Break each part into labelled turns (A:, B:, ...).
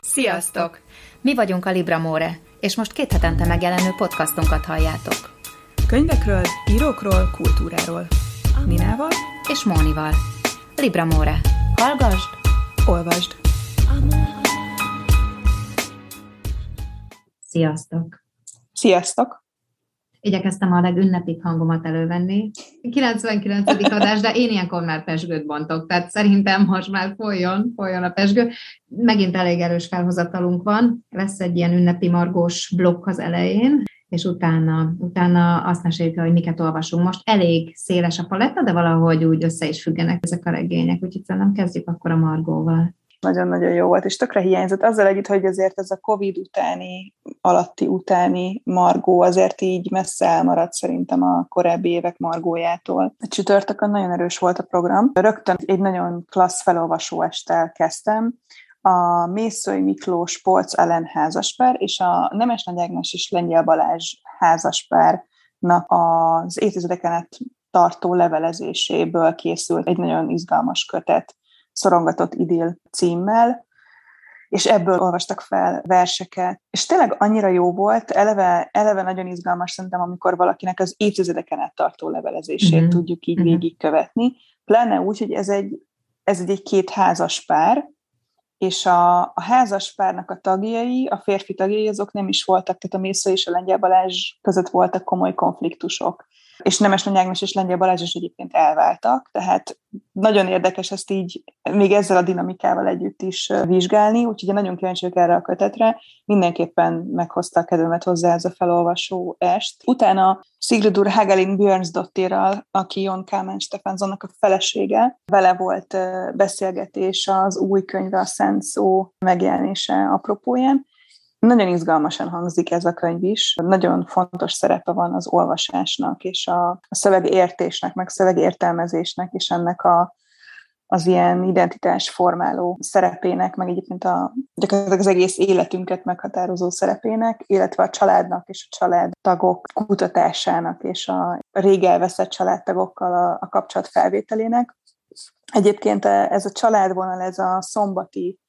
A: Sziasztok! Mi vagyunk a Libramore, és most két hetente megjelenő podcastunkat halljátok.
B: Könyvekről, írókról, kultúráról. Ninával
A: és Mónival. Libramore. Hallgasd,
B: olvasd.
A: Sziasztok!
B: Sziasztok!
A: Igyekeztem a legünnepibb hangomat elővenni. 99. adás, de én ilyenkor már pesgőt bontok, tehát szerintem most már folyjon, folyjon a pesgő. Megint elég erős felhozatalunk van, lesz egy ilyen ünnepi margós blokk az elején, és utána, utána azt meséljük, hogy miket olvasunk. Most elég széles a paletta, de valahogy úgy össze is függenek ezek a regények, úgyhogy szerintem kezdjük akkor a Margóval
B: nagyon-nagyon jó volt, és tökre hiányzott. Azzal együtt, hogy azért ez a Covid utáni, alatti utáni Margó azért így messze elmaradt szerintem a korábbi évek Margójától. A csütörtökön nagyon erős volt a program. Rögtön egy nagyon klassz felolvasó estel kezdtem, a Mészői Miklós Polc Ellen házaspár, és a Nemes Nagy Ágnes és Lengyel Balázs házaspárnak az évtizedeken át tartó levelezéséből készült egy nagyon izgalmas kötet szorongatott idill címmel, és ebből olvastak fel verseket. És tényleg annyira jó volt, eleve, eleve nagyon izgalmas szerintem, amikor valakinek az évtizedeken át tartó levelezését mm-hmm. tudjuk így mm-hmm. végigkövetni, pláne úgy, hogy ez egy, ez egy, egy két házas pár, és a, a házas párnak a tagjai, a férfi tagjai, azok nem is voltak, tehát a Mésza és a Lengyel Balázs között voltak komoly konfliktusok és Nemes Nagy és Lengyel Balázs is egyébként elváltak, tehát nagyon érdekes ezt így még ezzel a dinamikával együtt is vizsgálni, úgyhogy nagyon kíváncsi vagyok erre a kötetre. Mindenképpen meghozta a kedvemet hozzá ez a felolvasó est. Utána Sigridur Hagelin Björnsdottirral, aki Jon Kálmán Stefánzonnak a felesége, vele volt beszélgetés az új könyve, a Szent Szó megjelenése apropóján, nagyon izgalmasan hangzik ez a könyv is. Nagyon fontos szerepe van az olvasásnak, és a, szövegértésnek, meg szövegértelmezésnek, és ennek a, az ilyen identitás formáló szerepének, meg egyébként a, gyakorlatilag az egész életünket meghatározó szerepének, illetve a családnak és a családtagok kutatásának és a rég elveszett családtagokkal a, a kapcsolat felvételének. Egyébként ez a családvonal, ez a szombati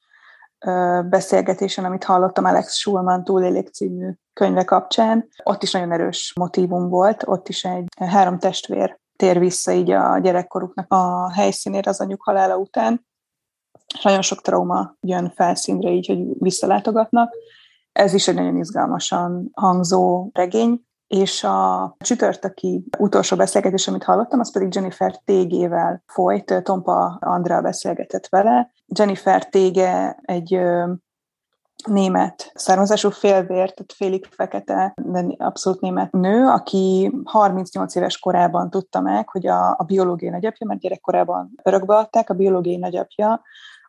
B: beszélgetésen, amit hallottam Alex Schulman Túlélék című könyve kapcsán, ott is nagyon erős motívum volt, ott is egy három testvér tér vissza így a gyerekkoruknak a helyszínére az anyjuk halála után, nagyon sok trauma jön felszínre így, hogy visszalátogatnak. Ez is egy nagyon izgalmasan hangzó regény, és a csütörtöki utolsó beszélgetés, amit hallottam, az pedig Jennifer Tégével folyt, Tompa Andrá beszélgetett vele. Jennifer Tége egy német származású félvér, tehát félig fekete, de abszolút német nő, aki 38 éves korában tudta meg, hogy a, a biológiai nagyapja, mert gyerekkorában örökbe adták, a biológiai nagyapja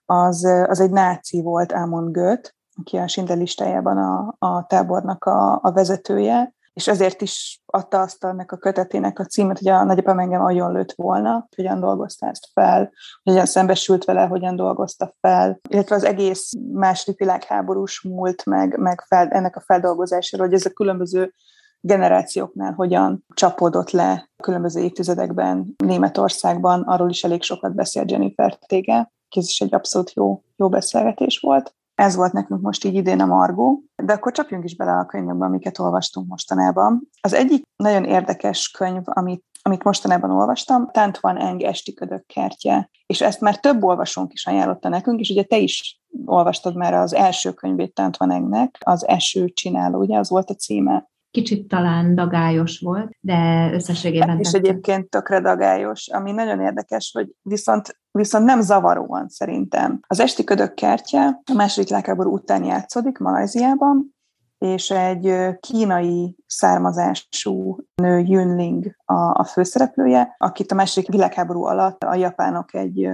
B: az, az egy náci volt, Ámon Göt, aki a Schindler listájában a, a tábornak a, a vezetője, és ezért is adta azt annak a kötetének a címet, hogy a nagyapám engem agyon lőtt volna, hogyan dolgozta ezt fel, hogyan szembesült vele, hogyan dolgozta fel, illetve az egész második világháborús múlt, meg, meg fel, ennek a feldolgozásáról, hogy ez a különböző generációknál hogyan csapódott le különböző évtizedekben Németországban, arról is elég sokat beszél Jennifer Tége. Ez is egy abszolút jó, jó beszélgetés volt. Ez volt nekünk most így idén a Margó, de akkor csapjunk is bele a könyvekbe, amiket olvastunk mostanában. Az egyik nagyon érdekes könyv, amit, amit mostanában olvastam, Tant van Eng Esti ködök kertje, és ezt már több olvasónk is ajánlotta nekünk, és ugye te is olvastad már az első könyvét Tant van Engnek, az Eső csináló, ugye az volt a címe
A: kicsit talán dagályos volt, de összességében...
B: És egyébként tökre dagályos, ami nagyon érdekes, hogy viszont, viszont nem zavaróan szerintem. Az Esti Ködök kertje a második világháború után játszódik Malajziában, és egy kínai származású nő Yunling a, a főszereplője, akit a második világháború alatt a japánok egy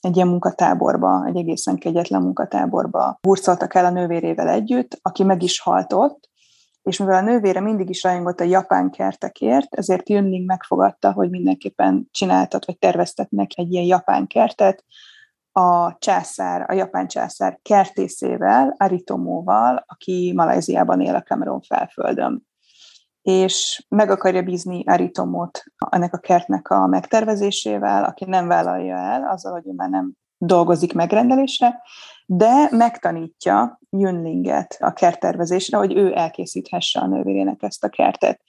B: egy ilyen munkatáborba, egy egészen kegyetlen munkatáborba hurcoltak el a nővérével együtt, aki meg is haltott, és mivel a nővére mindig is rajongott a japán kertekért, ezért Jünling megfogadta, hogy mindenképpen csináltat, vagy terveztetnek egy ilyen japán kertet, a császár, a japán császár kertészével, Aritomóval, aki Malajziában él a Cameron felföldön. És meg akarja bízni Aritomót ennek a kertnek a megtervezésével, aki nem vállalja el, azzal, hogy ő már nem dolgozik megrendelésre, de megtanítja Jünlinget a kerttervezésre, hogy ő elkészíthesse a nővérének ezt a kertet.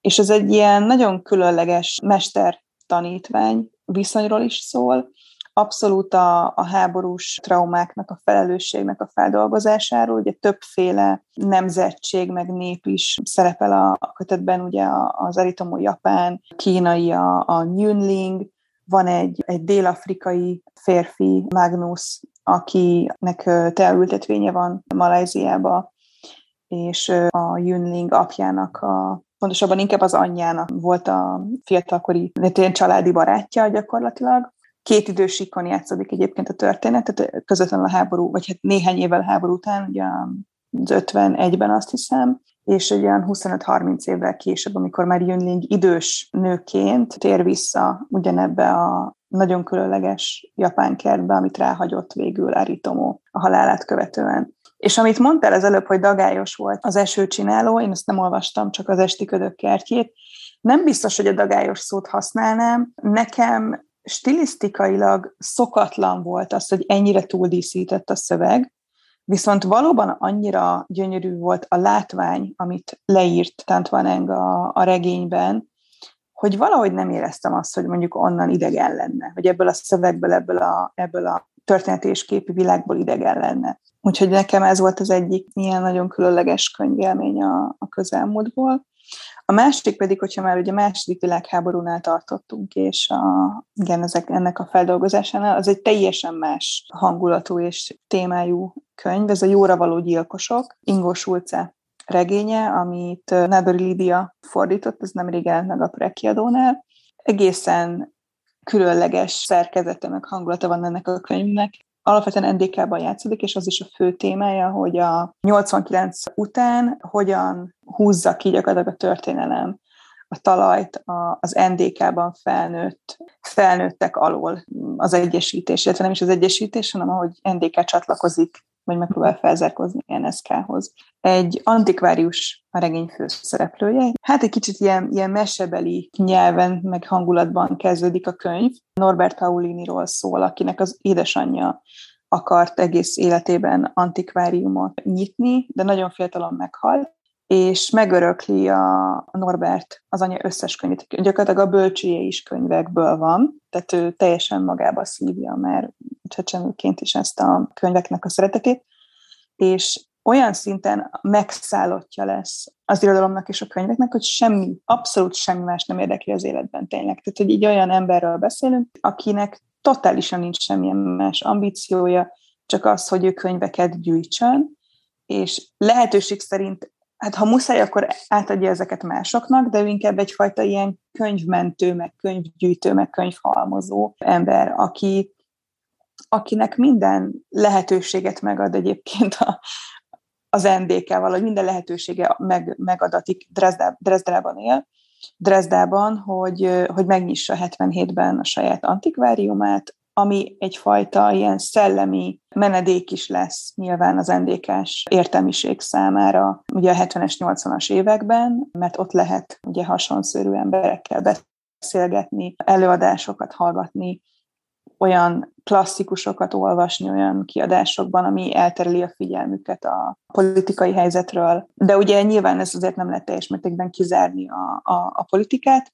B: És ez egy ilyen nagyon különleges mester-tanítvány viszonyról is szól, abszolút a, a háborús traumáknak, a felelősségnek a feldolgozásáról. Ugye többféle nemzetség, meg nép is szerepel a, a kötetben, ugye az Aritomo japán, kínai a, a Nyunling, van egy, egy dél-afrikai férfi, Magnus, akinek teaültetvénye van Malajziába, és a Yunling apjának a pontosabban inkább az anyjának volt a fiatalkori családi barátja gyakorlatilag, két idősíkon játszódik egyébként a történet, tehát közvetlenül a háború, vagy hát néhány évvel háború után, ugye az 51-ben azt hiszem, és egy olyan 25-30 évvel később, amikor már Jönling idős nőként tér vissza ugyanebbe a nagyon különleges japán kertbe, amit ráhagyott végül Aritomo a halálát követően. És amit mondtál az előbb, hogy dagályos volt az esőcsináló, én ezt nem olvastam, csak az esti ködök kertjét, nem biztos, hogy a dagályos szót használnám. Nekem stilisztikailag szokatlan volt az, hogy ennyire túldíszített a szöveg, viszont valóban annyira gyönyörű volt a látvány, amit leírt Tantvaneng a, a regényben, hogy valahogy nem éreztem azt, hogy mondjuk onnan idegen lenne, hogy ebből a szövegből, ebből a, ebből a történeti és képi világból idegen lenne. Úgyhogy nekem ez volt az egyik ilyen nagyon különleges könyvélmény a, a közelmúltból. A másik pedig, hogyha már ugye második világháborúnál tartottunk, és a, igen, ezek, ennek a feldolgozásánál, az egy teljesen más hangulatú és témájú könyv, ez a Jóra való gyilkosok, Ingo Schulze regénye, amit Nádori Lídia fordított, ez nem jelent meg a prekiadónál. Egészen különleges szerkezete, meg hangulata van ennek a könyvnek alapvetően NDK-ban játszódik, és az is a fő témája, hogy a 89 után hogyan húzza ki gyakorlatilag a történelem a talajt az NDK-ban felnőtt, felnőttek alól az egyesítés, illetve nem is az egyesítés, hanem ahogy NDK csatlakozik, vagy megpróbál felzárkozni NSK-hoz. Egy antikvárius a regény főszereplője. Hát egy kicsit ilyen, ilyen mesebeli nyelven, meg hangulatban kezdődik a könyv. Norbert Pauliniról szól, akinek az édesanyja akart egész életében antikváriumot nyitni, de nagyon fiatalon meghalt, és megörökli a Norbert az anya összes könyvét. Gyakorlatilag a bölcsője is könyvekből van, tehát ő teljesen magába szívja, mert csecsemőként is ezt a könyveknek a szeretetét, és olyan szinten megszállottja lesz az irodalomnak és a könyveknek, hogy semmi, abszolút semmi más nem érdekli az életben tényleg. Tehát, hogy így olyan emberről beszélünk, akinek totálisan nincs semmilyen más ambíciója, csak az, hogy ő könyveket gyűjtsön, és lehetőség szerint, hát ha muszáj, akkor átadja ezeket másoknak, de ő inkább egyfajta ilyen könyvmentő, meg könyvgyűjtő, meg könyvhalmozó ember, aki, akinek minden lehetőséget megad egyébként a, az NDK-val, hogy minden lehetősége meg, megadatik, Dresdában él, Dresdában, hogy, hogy megnyissa 77-ben a saját antikváriumát, ami egyfajta ilyen szellemi menedék is lesz nyilván az NDK-s értelmiség számára, ugye a 70-es, 80-as években, mert ott lehet ugye hasonszörű emberekkel beszélgetni, előadásokat hallgatni, olyan klasszikusokat olvasni olyan kiadásokban, ami eltereli a figyelmüket a politikai helyzetről. De ugye nyilván ez azért nem lehet teljes mértékben kizárni a, a, a politikát,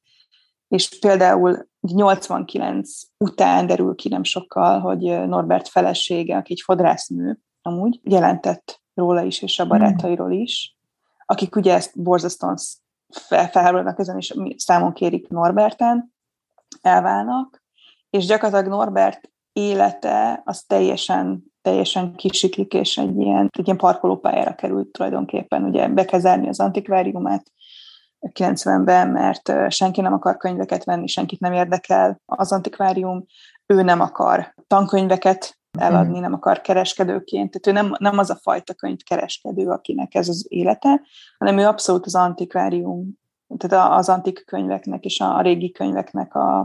B: és például 89 után derül ki nem sokkal, hogy Norbert felesége, aki egy fodrásznő, amúgy jelentett róla is, és a hmm. barátairól is, akik ugye ezt borzasztóan felháborodnak ezen, és számon kérik Norberten, elválnak, és gyakorlatilag Norbert élete az teljesen, teljesen kisiklik, és egy ilyen, egy ilyen parkolópályára került tulajdonképpen. Ugye be kell zárni az antikváriumát 90-ben, mert senki nem akar könyveket venni, senkit nem érdekel az antikvárium, ő nem akar tankönyveket eladni, nem akar kereskedőként. Tehát ő nem, nem az a fajta könyvkereskedő, akinek ez az élete, hanem ő abszolút az antikvárium tehát az antik könyveknek és a régi könyveknek, a,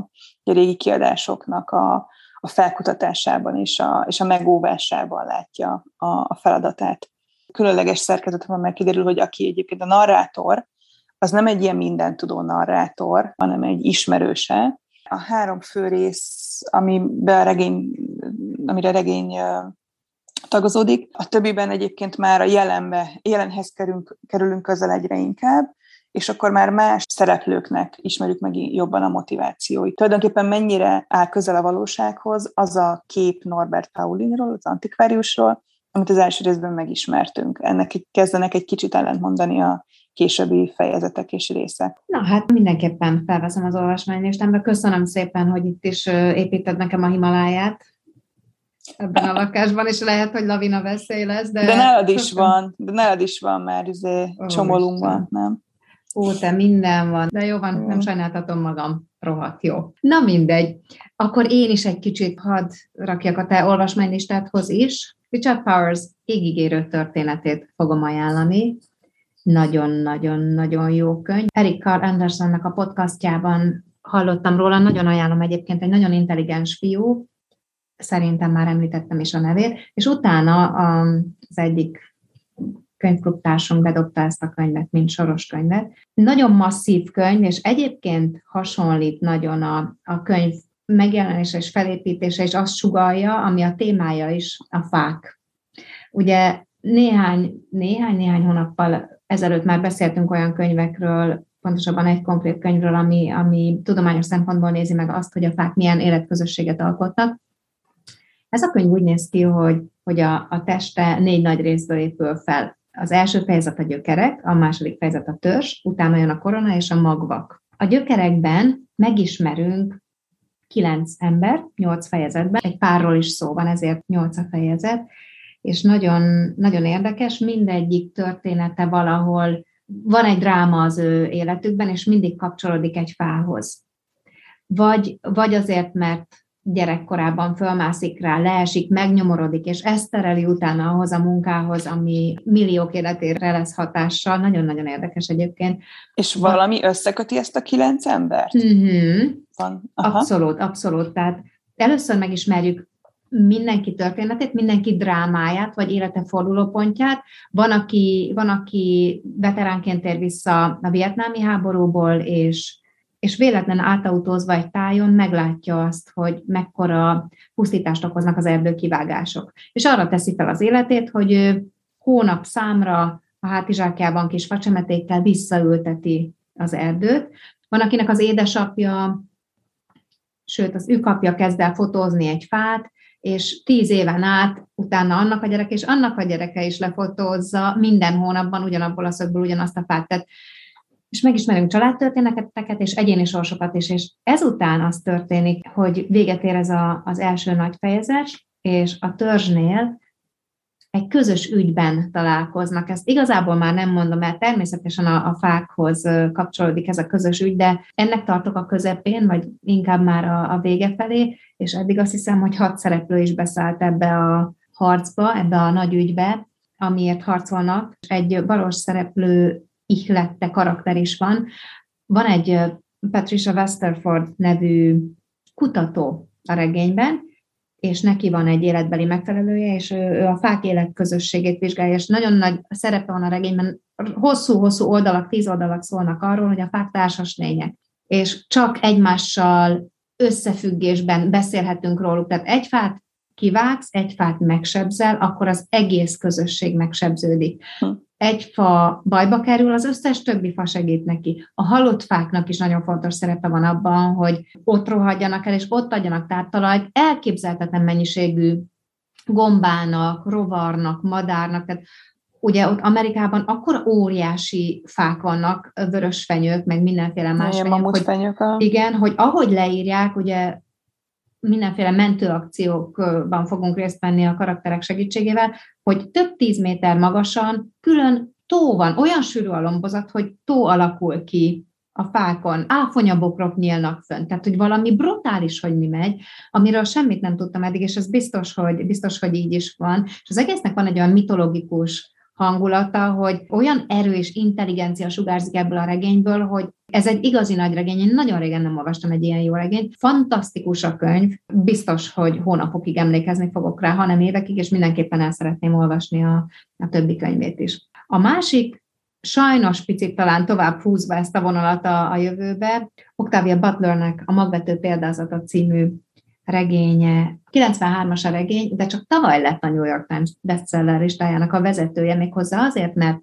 B: a régi kiadásoknak a, a felkutatásában és a, és a megóvásában látja a, a feladatát. Különleges szerkezet van, meg kiderül, hogy aki egyébként a narrátor, az nem egy ilyen mindentudó narrátor, hanem egy ismerőse. A három fő rész, amiben a regény, amire a regény tagozódik. A többiben egyébként már a jelenbe, jelenhez kerülünk, kerülünk közel egyre inkább, és akkor már más szereplőknek ismerjük meg jobban a motivációit. Tulajdonképpen mennyire áll közel a valósághoz az a kép Norbert Paulinról, az antikváriusról, amit az első részben megismertünk. Ennek kezdenek egy kicsit ellentmondani a későbbi fejezetek és részek.
A: Na hát mindenképpen felveszem az olvasmánylistámba. Köszönöm szépen, hogy itt is építed nekem a Himaláját ebben a lakásban, és lehet, hogy lavina veszély lesz. De,
B: de nálad is van, de nálad is van már izé, csomolunkban, nem?
A: Ó, te minden van. De jó van, nem sajnáltatom magam. Rohadt jó. Na mindegy. Akkor én is egy kicsit hadd rakjak a te olvasmánylistádhoz is. Richard Powers égigérő történetét fogom ajánlani. Nagyon-nagyon-nagyon jó könyv. Eric Carl Andersonnak a podcastjában hallottam róla, nagyon ajánlom egyébként, egy nagyon intelligens fiú, szerintem már említettem is a nevét, és utána az egyik könyvklubtársunk bedobta ezt a könyvet, mint soros könyvet. Nagyon masszív könyv, és egyébként hasonlít nagyon a, a könyv megjelenése és felépítése, és azt sugalja, ami a témája is, a fák. Ugye néhány, néhány, néhány hónappal ezelőtt már beszéltünk olyan könyvekről, pontosabban egy konkrét könyvről, ami, ami tudományos szempontból nézi meg azt, hogy a fák milyen életközösséget alkotnak. Ez a könyv úgy néz ki, hogy, hogy a, a teste négy nagy részből épül fel. Az első fejezet a gyökerek, a második fejezet a törzs, utána jön a korona és a magvak. A gyökerekben megismerünk kilenc ember, nyolc fejezetben, egy párról is szó van, ezért nyolc a fejezet, és nagyon, nagyon érdekes, mindegyik története valahol, van egy dráma az ő életükben, és mindig kapcsolódik egy fához. Vagy, vagy azért, mert gyerekkorában fölmászik rá, leesik, megnyomorodik, és ezt tereli utána ahhoz a munkához, ami milliók életére lesz hatással. Nagyon-nagyon érdekes egyébként.
B: És valami összeköti ezt a kilenc embert?
A: Uh-huh. Van. Aha. Abszolút, abszolút. Tehát először megismerjük mindenki történetét, mindenki drámáját, vagy élete fordulópontját. Van, aki, van, aki veteránként ér vissza a vietnámi háborúból, és és véletlen átautózva egy tájon meglátja azt, hogy mekkora pusztítást okoznak az erdőkivágások. És arra teszi fel az életét, hogy ő hónap számra a hátizsákjában kis facsemetékkel visszaülteti az erdőt. Van, akinek az édesapja, sőt, az ő kapja kezd el fotózni egy fát, és tíz éven át utána annak a gyereke és annak a gyereke is lefotózza minden hónapban ugyanabból a szögből ugyanazt a fát. Tehát és megismerünk családtörténeteket és egyéni sorsokat is, és ezután az történik, hogy véget ér ez a, az első nagy fejezet, és a törzsnél egy közös ügyben találkoznak. Ezt igazából már nem mondom, mert természetesen a, a fákhoz kapcsolódik ez a közös ügy, de ennek tartok a közepén, vagy inkább már a, a vége felé, és eddig azt hiszem, hogy hat szereplő is beszállt ebbe a harcba, ebbe a nagy ügybe, amiért harcolnak. Egy baros szereplő ihlette karakter is van. Van egy Patricia Westerford nevű kutató a regényben, és neki van egy életbeli megfelelője, és ő, ő a fák életközösségét vizsgálja, és nagyon nagy szerepe van a regényben, hosszú-hosszú oldalak, tíz oldalak szólnak arról, hogy a fák társas lények, és csak egymással összefüggésben beszélhetünk róluk. Tehát egy fát kivágsz, egy fát megsebzel, akkor az egész közösség megsebződik. Egy fa bajba kerül, az összes többi fa segít neki. A halott fáknak is nagyon fontos szerepe van abban, hogy ott rohadjanak el, és ott adjanak táptalajt elképzelhetetlen mennyiségű gombának, rovarnak, madárnak, tehát ugye ott Amerikában akkor óriási fák vannak, vörös fenyők, meg mindenféle más
B: fenyők, hogy, a...
A: igen, hogy ahogy leírják, ugye mindenféle mentőakciókban fogunk részt venni a karakterek segítségével, hogy több tíz méter magasan külön tó van, olyan sűrű a lombozat, hogy tó alakul ki a fákon, áfonyabokrok nyílnak fönn, tehát hogy valami brutális, hogy mi megy, amiről semmit nem tudtam eddig, és ez biztos, hogy, biztos, hogy így is van. És az egésznek van egy olyan mitológikus hangulata, hogy olyan erő és intelligencia sugárzik ebből a regényből, hogy ez egy igazi nagy regény. Én nagyon régen nem olvastam egy ilyen jó regényt. Fantasztikus a könyv. Biztos, hogy hónapokig emlékezni fogok rá, hanem évekig, és mindenképpen el szeretném olvasni a, a többi könyvét is. A másik, sajnos picit talán tovább húzva ezt a vonalat a, a jövőbe, Octavia Butlernek a Magvető példázata című regénye, 93-as a regény, de csak tavaly lett a New York Times bestseller listájának a vezetője, méghozzá azért, mert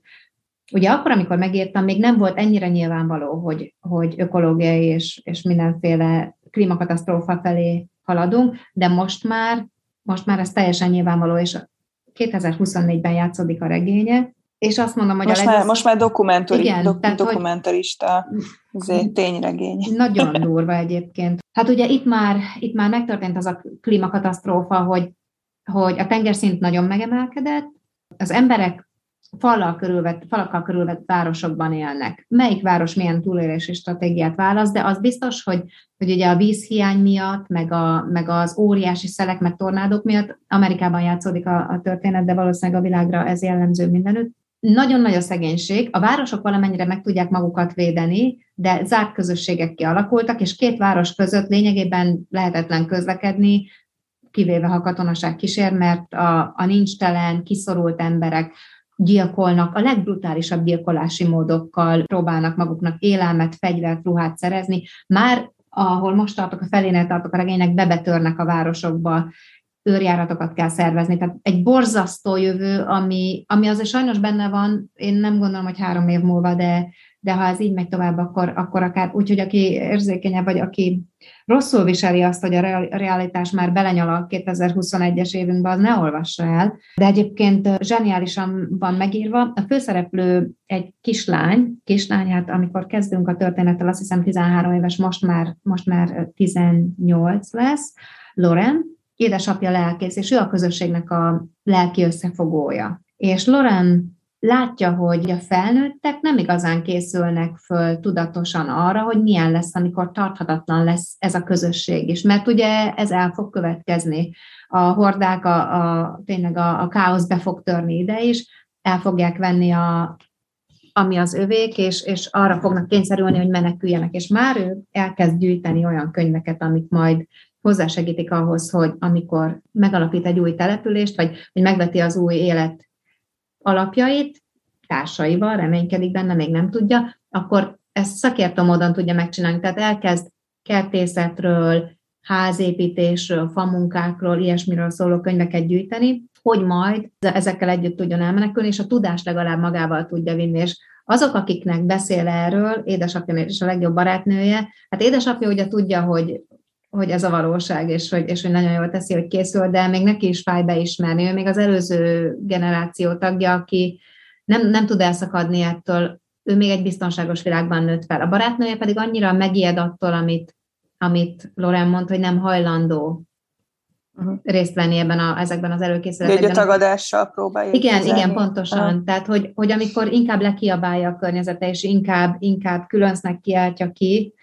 A: ugye akkor, amikor megírtam, még nem volt ennyire nyilvánvaló, hogy, hogy ökológiai és, és mindenféle klímakatasztrófa felé haladunk, de most már, most már ez teljesen nyilvánvaló, és 2024-ben játszódik a regénye, és azt mondom, hogy
B: most
A: a
B: legjobb... már, Most már dokumentori, Igen, dok, tehát, dokumentarista
A: hogy...
B: tényregény.
A: Nagyon durva egyébként. Hát ugye itt már, itt már megtörtént az a klímakatasztrófa, hogy, hogy a tengerszint nagyon megemelkedett, az emberek falal körülvett, falakkal körülvett városokban élnek. Melyik város milyen túlélési stratégiát választ, de az biztos, hogy, hogy ugye a vízhiány miatt, meg, a, meg az óriási szelek, meg tornádok miatt Amerikában játszódik a, a történet, de valószínűleg a világra ez jellemző mindenütt. Nagyon nagy a szegénység, a városok valamennyire meg tudják magukat védeni, de zárt közösségek kialakultak, és két város között lényegében lehetetlen közlekedni, kivéve ha katonaság kísér, mert a, a nincs telen, kiszorult emberek, gyilkolnak, a legbrutálisabb gyilkolási módokkal próbálnak maguknak élelmet, fegyvert, ruhát szerezni. Már ahol most tartok, a felénél tartok a regénynek, bebetörnek a városokba, őrjáratokat kell szervezni. Tehát egy borzasztó jövő, ami, ami azért sajnos benne van, én nem gondolom, hogy három év múlva, de, de ha ez így megy tovább, akkor, akkor akár úgy, hogy aki érzékenyebb, vagy aki rosszul viseli azt, hogy a realitás már belenyal a 2021-es évünkbe, az ne olvassa el. De egyébként zseniálisan van megírva. A főszereplő egy kislány, kislány, hát amikor kezdünk a történettel, azt hiszem 13 éves, most már, most már 18 lesz, Loren, édesapja lelkész, és ő a közösségnek a lelki összefogója. És Loren látja, hogy a felnőttek nem igazán készülnek föl tudatosan arra, hogy milyen lesz, amikor tarthatatlan lesz ez a közösség is. Mert ugye ez el fog következni. A hordák, a, a, tényleg a, a káosz be fog törni ide is, el fogják venni a, ami az övék, és, és arra fognak kényszerülni, hogy meneküljenek. És már ő elkezd gyűjteni olyan könyveket, amik majd hozzásegítik ahhoz, hogy amikor megalapít egy új települést, vagy hogy megveti az új élet alapjait, társaival, reménykedik benne, még nem tudja, akkor ezt szakértő módon tudja megcsinálni. Tehát elkezd kertészetről, házépítésről, famunkákról, ilyesmiről szóló könyveket gyűjteni, hogy majd ezekkel együtt tudjon elmenekülni, és a tudást legalább magával tudja vinni. És azok, akiknek beszél erről, édesapja és a legjobb barátnője, hát édesapja ugye tudja, hogy hogy ez a valóság, és hogy, és hogy nagyon jól teszi, hogy készül, de még neki is fáj beismerni. Ő még az előző generáció tagja, aki nem, nem tud elszakadni ettől, ő még egy biztonságos világban nőtt fel. A barátnője pedig annyira megijed attól, amit, amit Loren mond, hogy nem hajlandó uh-huh. részt venni ebben a, ezekben az előkészületekben.
B: Egy a tagadással próbálja.
A: Igen, kezelni. igen, pontosan. Uh-huh. Tehát, hogy, hogy amikor inkább lekiabálja a környezete, és inkább, inkább különsznek kiáltja ki,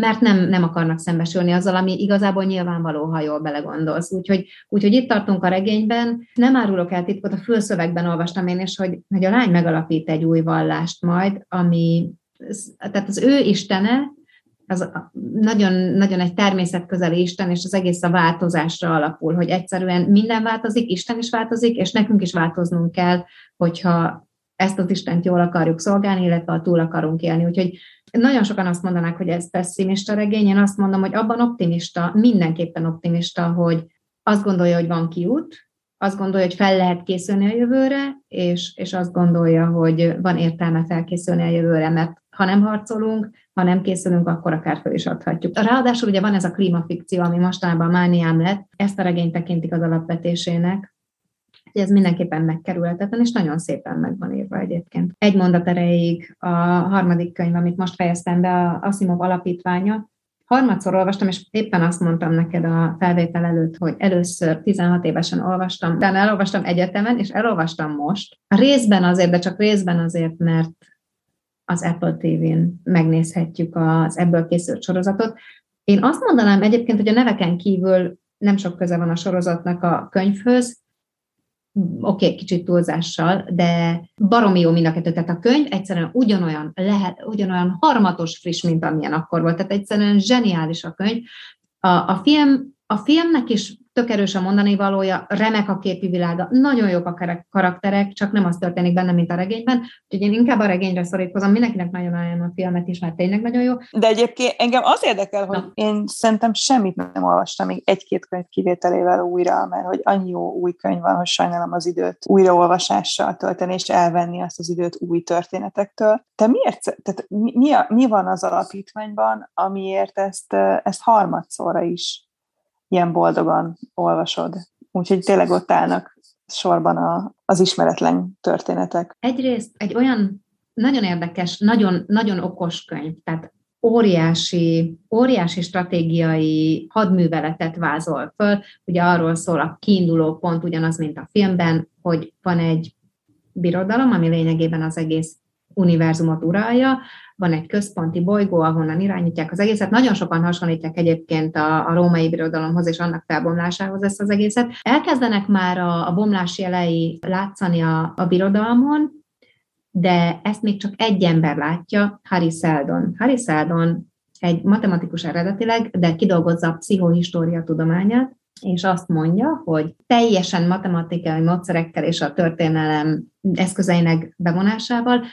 A: mert nem, nem akarnak szembesülni azzal, ami igazából nyilvánvaló, ha jól belegondolsz. Úgyhogy, úgyhogy itt tartunk a regényben. Nem árulok el titkot, a fülszövegben olvastam én is, hogy, hogy a lány megalapít egy új vallást majd, ami, tehát az ő istene, az nagyon, nagyon egy természetközeli Isten, és az egész a változásra alapul, hogy egyszerűen minden változik, Isten is változik, és nekünk is változnunk kell, hogyha ezt az Istent jól akarjuk szolgálni, illetve a túl akarunk élni. Úgyhogy nagyon sokan azt mondanák, hogy ez pessimista regény, én azt mondom, hogy abban optimista, mindenképpen optimista, hogy azt gondolja, hogy van kiút, azt gondolja, hogy fel lehet készülni a jövőre, és, és azt gondolja, hogy van értelme felkészülni a jövőre, mert ha nem harcolunk, ha nem készülünk, akkor akár fel is adhatjuk. Ráadásul ugye van ez a klímafikció, ami mostanában mániám lett, ezt a regényt tekintik az alapvetésének, ez mindenképpen megkerülhetetlen, és nagyon szépen meg van írva egyébként. Egy mondat erejéig a harmadik könyv, amit most fejeztem be, a Asimov alapítványa, harmadszor olvastam, és éppen azt mondtam neked a felvétel előtt, hogy először 16 évesen olvastam, de elolvastam egyetemen, és elolvastam most. A részben azért, de csak részben azért, mert az Apple TV-n megnézhetjük az ebből készült sorozatot. Én azt mondanám egyébként, hogy a neveken kívül nem sok köze van a sorozatnak a könyvhöz, oké, okay, kicsit túlzással, de baromi jó mind a kettő. Tehát a könyv egyszerűen ugyanolyan, lehet, ugyanolyan harmatos friss, mint amilyen akkor volt. Tehát egyszerűen zseniális a könyv. A, a, film, a filmnek is tök erős a mondani valója, remek a képi világa, nagyon jók a karakterek, csak nem az történik benne, mint a regényben. Úgyhogy én inkább a regényre szorítkozom, mindenkinek nagyon ajánlom a filmet is, mert tényleg nagyon jó.
B: De egyébként engem az érdekel, hogy Na. én szerintem semmit nem olvastam, még egy-két könyv kivételével újra, mert hogy annyi jó új könyv van, hogy sajnálom az időt újraolvasással tölteni, és elvenni azt az időt új történetektől. Te miért, tehát mi, a, mi van az alapítványban, amiért ezt, ezt harmadszorra is ilyen boldogan olvasod. Úgyhogy tényleg ott állnak sorban a, az ismeretlen történetek.
A: Egyrészt egy olyan nagyon érdekes, nagyon, nagyon okos könyv, tehát óriási, óriási stratégiai hadműveletet vázol föl. Ugye arról szól a kiinduló pont ugyanaz, mint a filmben, hogy van egy birodalom, ami lényegében az egész univerzumot uralja, van egy központi bolygó, ahonnan irányítják az egészet. Nagyon sokan hasonlítják egyébként a, a római birodalomhoz és annak felbomlásához ezt az egészet. Elkezdenek már a, a bomlás jelei látszani a, a birodalmon, de ezt még csak egy ember látja, Harry Seldon. Harry Seldon egy matematikus eredetileg, de kidolgozza a pszichohistória tudományát, és azt mondja, hogy teljesen matematikai módszerekkel és a történelem eszközeinek bevonásával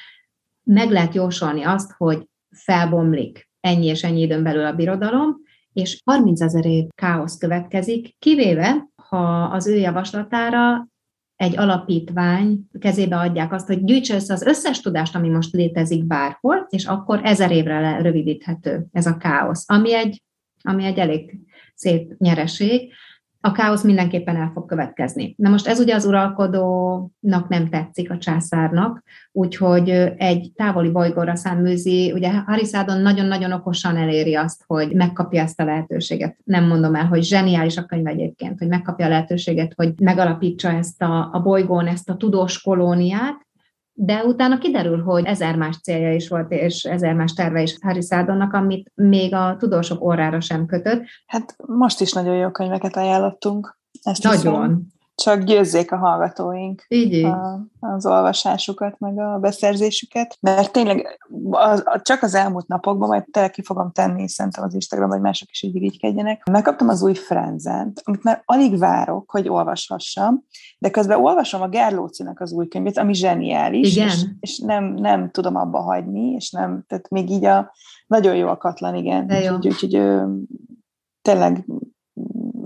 A: meg lehet jósolni azt, hogy felbomlik ennyi és ennyi időn belül a birodalom, és 30 ezer év káosz következik, kivéve, ha az ő javaslatára egy alapítvány kezébe adják azt, hogy gyűjtse össze az összes tudást, ami most létezik bárhol, és akkor ezer évre rövidíthető ez a káosz, ami egy, ami egy elég szép nyereség a káosz mindenképpen el fog következni. Na most ez ugye az uralkodónak nem tetszik, a császárnak, úgyhogy egy távoli bolygóra száműzi, ugye Harisádon nagyon-nagyon okosan eléri azt, hogy megkapja ezt a lehetőséget. Nem mondom el, hogy zseniális a könyv egyébként, hogy megkapja a lehetőséget, hogy megalapítsa ezt a, a bolygón, ezt a tudós kolóniát, de utána kiderül, hogy ezer más célja is volt, és ezer más terve is Harry Sardonnak, amit még a tudósok orrára sem kötött.
B: Hát most is nagyon jó könyveket ajánlottunk.
A: Ezt nagyon. Hiszem
B: csak győzzék a hallgatóink
A: így.
B: A, az olvasásukat, meg a beszerzésüket, mert tényleg az, csak az elmúlt napokban, majd tényleg ki fogom tenni, szerintem az Instagram, vagy mások is így irigykedjenek. Megkaptam az új Frenzent, amit már alig várok, hogy olvashassam, de közben olvasom a Gerlócinak az új könyvét, ami zseniális,
A: igen.
B: és, és nem, nem tudom abba hagyni, és nem, tehát még így a nagyon jó a katlan, igen. Úgyhogy, úgyhogy tényleg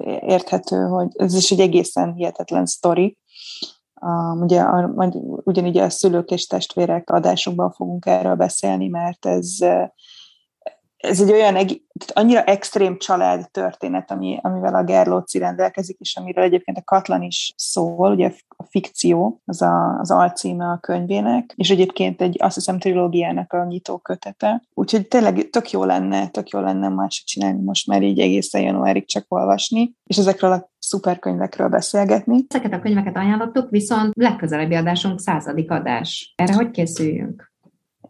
B: érthető, hogy ez is egy egészen hihetetlen sztori. Um, ugye a, majd ugyanígy a szülők és testvérek adásokban fogunk erről beszélni, mert ez ez egy olyan annyira extrém család történet, ami, amivel a Gerlóci rendelkezik, és amiről egyébként a Katlan is szól, ugye a fikció, az a, az alcíme a könyvének, és egyébként egy, azt hiszem, trilógiának a nyitó kötete. Úgyhogy tényleg tök jó lenne, tök jó lenne máshogy csinálni most már így egészen januárig csak olvasni, és ezekről a szuper könyvekről beszélgetni.
A: Ezeket a könyveket ajánlottuk, viszont legközelebbi adásunk századik adás. Erre hogy készüljünk?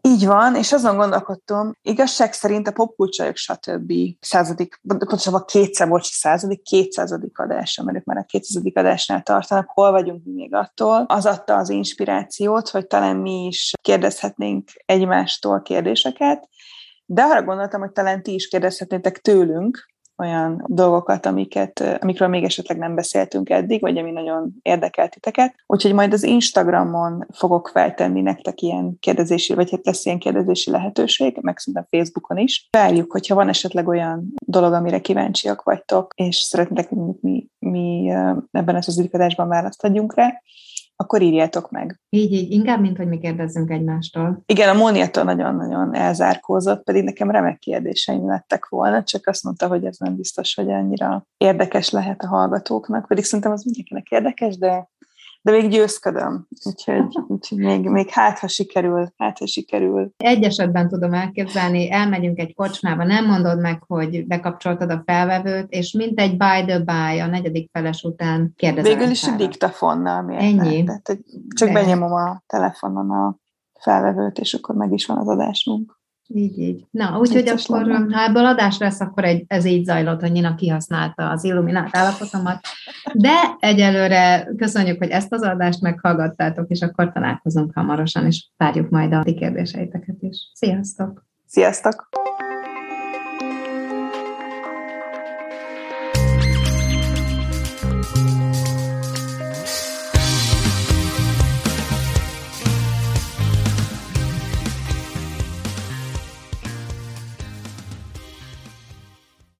B: Így van, és azon gondolkodtam, igazság szerint a popkulcsajok stb. századik, pontosabban kétszer, bocs, századik, kétszázadik adása, mert ők már a kétszázadik adásnál tartanak, hol vagyunk mi még attól, az adta az inspirációt, hogy talán mi is kérdezhetnénk egymástól kérdéseket, de arra gondoltam, hogy talán ti is kérdezhetnétek tőlünk, olyan dolgokat, amiket, amikről még esetleg nem beszéltünk eddig, vagy ami nagyon érdekel titeket. Úgyhogy majd az Instagramon fogok feltenni nektek ilyen kérdezési, vagy hát lesz ilyen kérdezési lehetőség, meg szerintem Facebookon is. Várjuk, hogyha van esetleg olyan dolog, amire kíváncsiak vagytok, és szeretnétek, hogy mi, mi ebben az adásban választ adjunk rá, akkor írjátok meg.
A: Így, így, inkább, mint hogy mi kérdezzünk egymástól.
B: Igen, a Móniától nagyon-nagyon elzárkózott, pedig nekem remek kérdéseim lettek volna, csak azt mondta, hogy ez nem biztos, hogy annyira érdekes lehet a hallgatóknak, pedig szerintem az mindenkinek érdekes, de de még győzködöm, úgyhogy, úgyhogy még, még hát, ha sikerül, hát, ha sikerül.
A: Egy esetben tudom elképzelni, elmegyünk egy kocsmába, nem mondod meg, hogy bekapcsoltad a felvevőt, és mint egy by the by a negyedik feles után kérdezel.
B: Végül is a diktafonnal.
A: Ennyi.
B: Tehát, csak de. benyomom a telefonon a felvevőt, és akkor meg is van az adásunk.
A: Így, így. Na, úgyhogy akkor, lenne. ha ebből adás lesz, akkor egy, ez így zajlott, Nina kihasználta az illuminált állapotomat. De egyelőre köszönjük, hogy ezt az adást meghallgattátok, és akkor találkozunk hamarosan, és várjuk majd a ti kérdéseiteket is. Sziasztok!
B: Sziasztok!